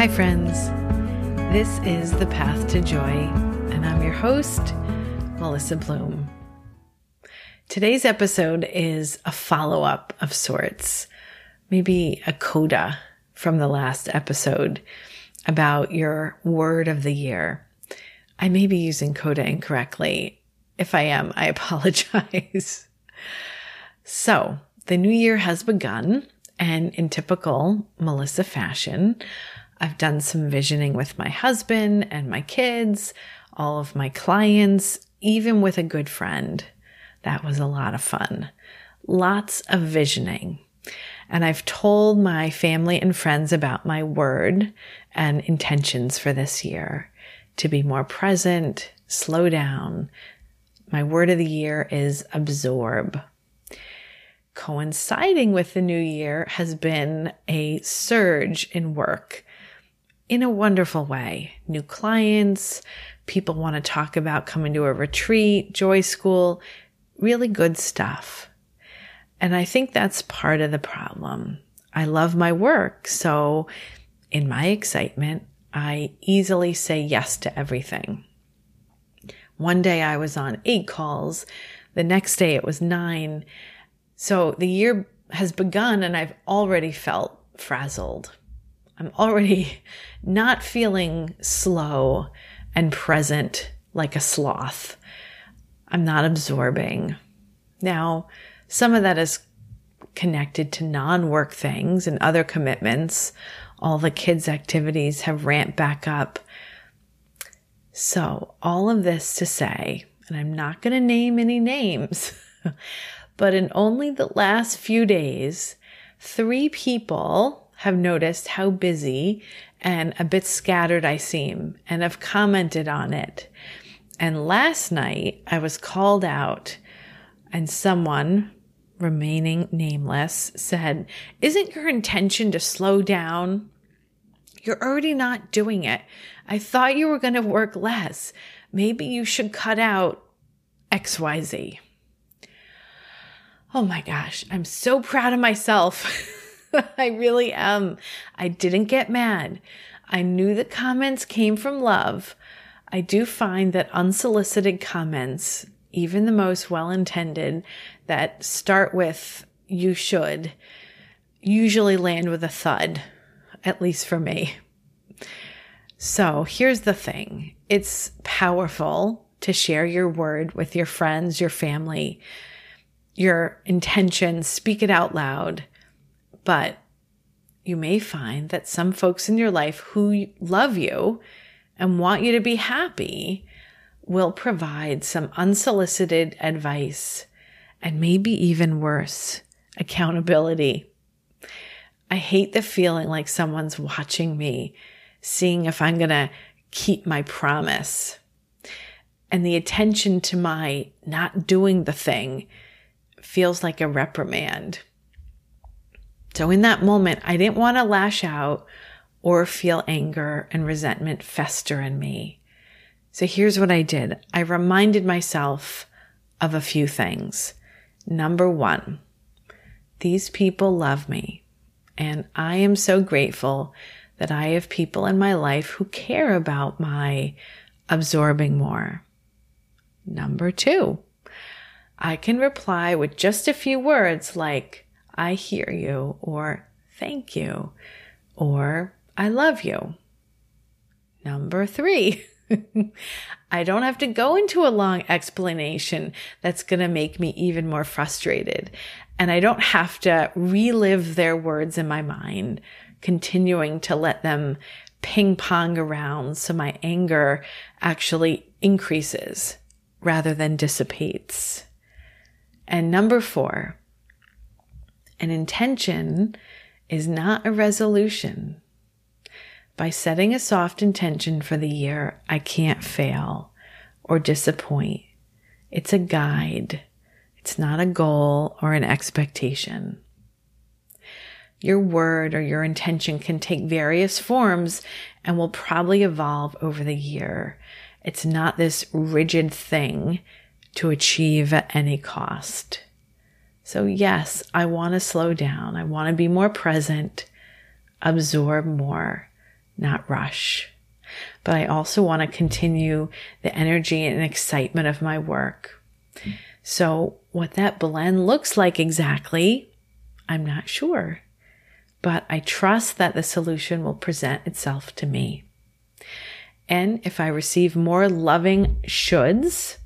Hi, friends. This is The Path to Joy, and I'm your host, Melissa Bloom. Today's episode is a follow up of sorts, maybe a coda from the last episode about your word of the year. I may be using coda incorrectly. If I am, I apologize. so, the new year has begun, and in typical Melissa fashion, I've done some visioning with my husband and my kids, all of my clients, even with a good friend. That was a lot of fun. Lots of visioning. And I've told my family and friends about my word and intentions for this year to be more present, slow down. My word of the year is absorb. Coinciding with the new year has been a surge in work in a wonderful way. New clients, people want to talk about coming to a retreat, joy school, really good stuff. And I think that's part of the problem. I love my work. So in my excitement, I easily say yes to everything. One day I was on eight calls. The next day it was nine. So the year has begun and I've already felt frazzled. I'm already not feeling slow and present like a sloth. I'm not absorbing. Now, some of that is connected to non work things and other commitments. All the kids' activities have ramped back up. So, all of this to say, and I'm not going to name any names, but in only the last few days, three people have noticed how busy and a bit scattered I seem and have commented on it. And last night I was called out and someone remaining nameless said, Isn't your intention to slow down? You're already not doing it. I thought you were going to work less. Maybe you should cut out XYZ. Oh my gosh, I'm so proud of myself. I really am. I didn't get mad. I knew the comments came from love. I do find that unsolicited comments, even the most well intended, that start with, you should, usually land with a thud, at least for me. So here's the thing it's powerful to share your word with your friends, your family, your intentions, speak it out loud. But you may find that some folks in your life who love you and want you to be happy will provide some unsolicited advice and maybe even worse, accountability. I hate the feeling like someone's watching me, seeing if I'm going to keep my promise. And the attention to my not doing the thing feels like a reprimand. So in that moment, I didn't want to lash out or feel anger and resentment fester in me. So here's what I did. I reminded myself of a few things. Number one, these people love me and I am so grateful that I have people in my life who care about my absorbing more. Number two, I can reply with just a few words like, I hear you, or thank you, or I love you. Number three, I don't have to go into a long explanation that's going to make me even more frustrated. And I don't have to relive their words in my mind, continuing to let them ping pong around so my anger actually increases rather than dissipates. And number four, an intention is not a resolution. By setting a soft intention for the year, I can't fail or disappoint. It's a guide. It's not a goal or an expectation. Your word or your intention can take various forms and will probably evolve over the year. It's not this rigid thing to achieve at any cost. So, yes, I want to slow down. I want to be more present, absorb more, not rush. But I also want to continue the energy and excitement of my work. So, what that blend looks like exactly, I'm not sure. But I trust that the solution will present itself to me. And if I receive more loving shoulds,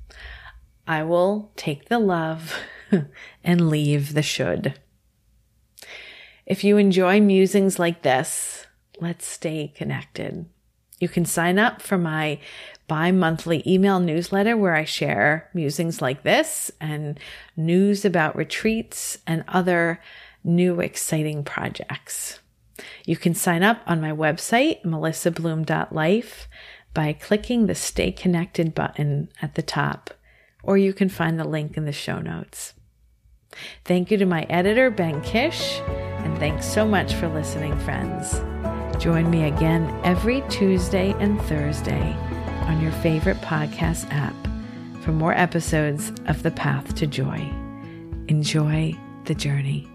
I will take the love and leave the should. If you enjoy musings like this, let's stay connected. You can sign up for my bi monthly email newsletter where I share musings like this and news about retreats and other new exciting projects. You can sign up on my website, melissabloom.life, by clicking the Stay Connected button at the top, or you can find the link in the show notes. Thank you to my editor, Ben Kish, and thanks so much for listening, friends. Join me again every Tuesday and Thursday on your favorite podcast app for more episodes of The Path to Joy. Enjoy the journey.